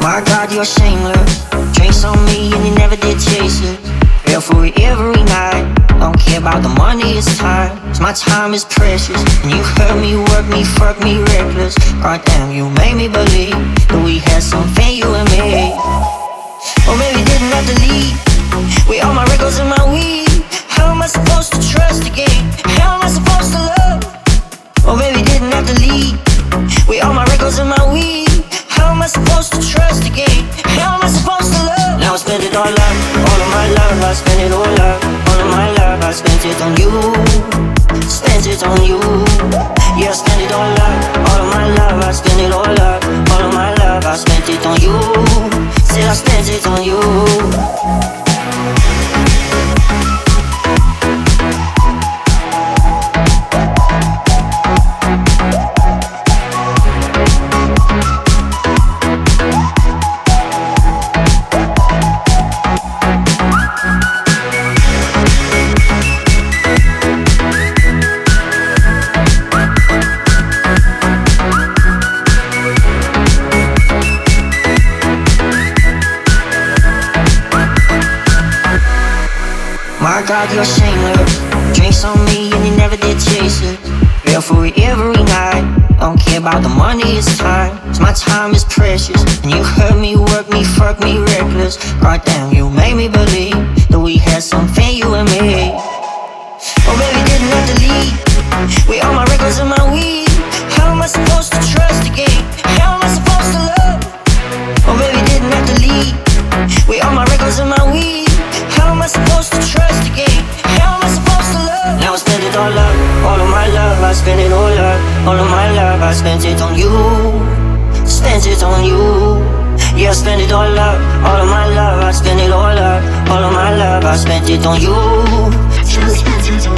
My God, you're shameless. Drinks on me and you never did chase it. Fell for it every night. Don't care about the money, it's time. 'Cause my time is precious. And you hurt me, work me, fuck me reckless. God damn, you made me believe that we had something, you and me. Or maybe didn't have to leave. All of my love. I spend it all up, all of my love. I spent it on you, spent it on you. Yeah, I spend it all up, all of my love. I spend it all up, all of my love. I spent it on you. Said I spent it on you. God, you're shameless. Drinks on me and you never did chase it. Fell for it every night. Don't care about the money, it's time. 'Cause my time is precious. And you hurt me, work me, fuck me reckless. God damn, you made me believe that we had something, you and me. Oh, or maybe didn't have to leave. With all my records and my weed. How am I supposed to trust again? How am I supposed to love? Oh, or maybe didn't have to leave. All up, all of my love. I spend it all up, all of my love. I spent it on you, spent it on you. Yeah, I spend it all up, all of my love. I spend it all up, all of my love. I spent it on you. Just spent it on you.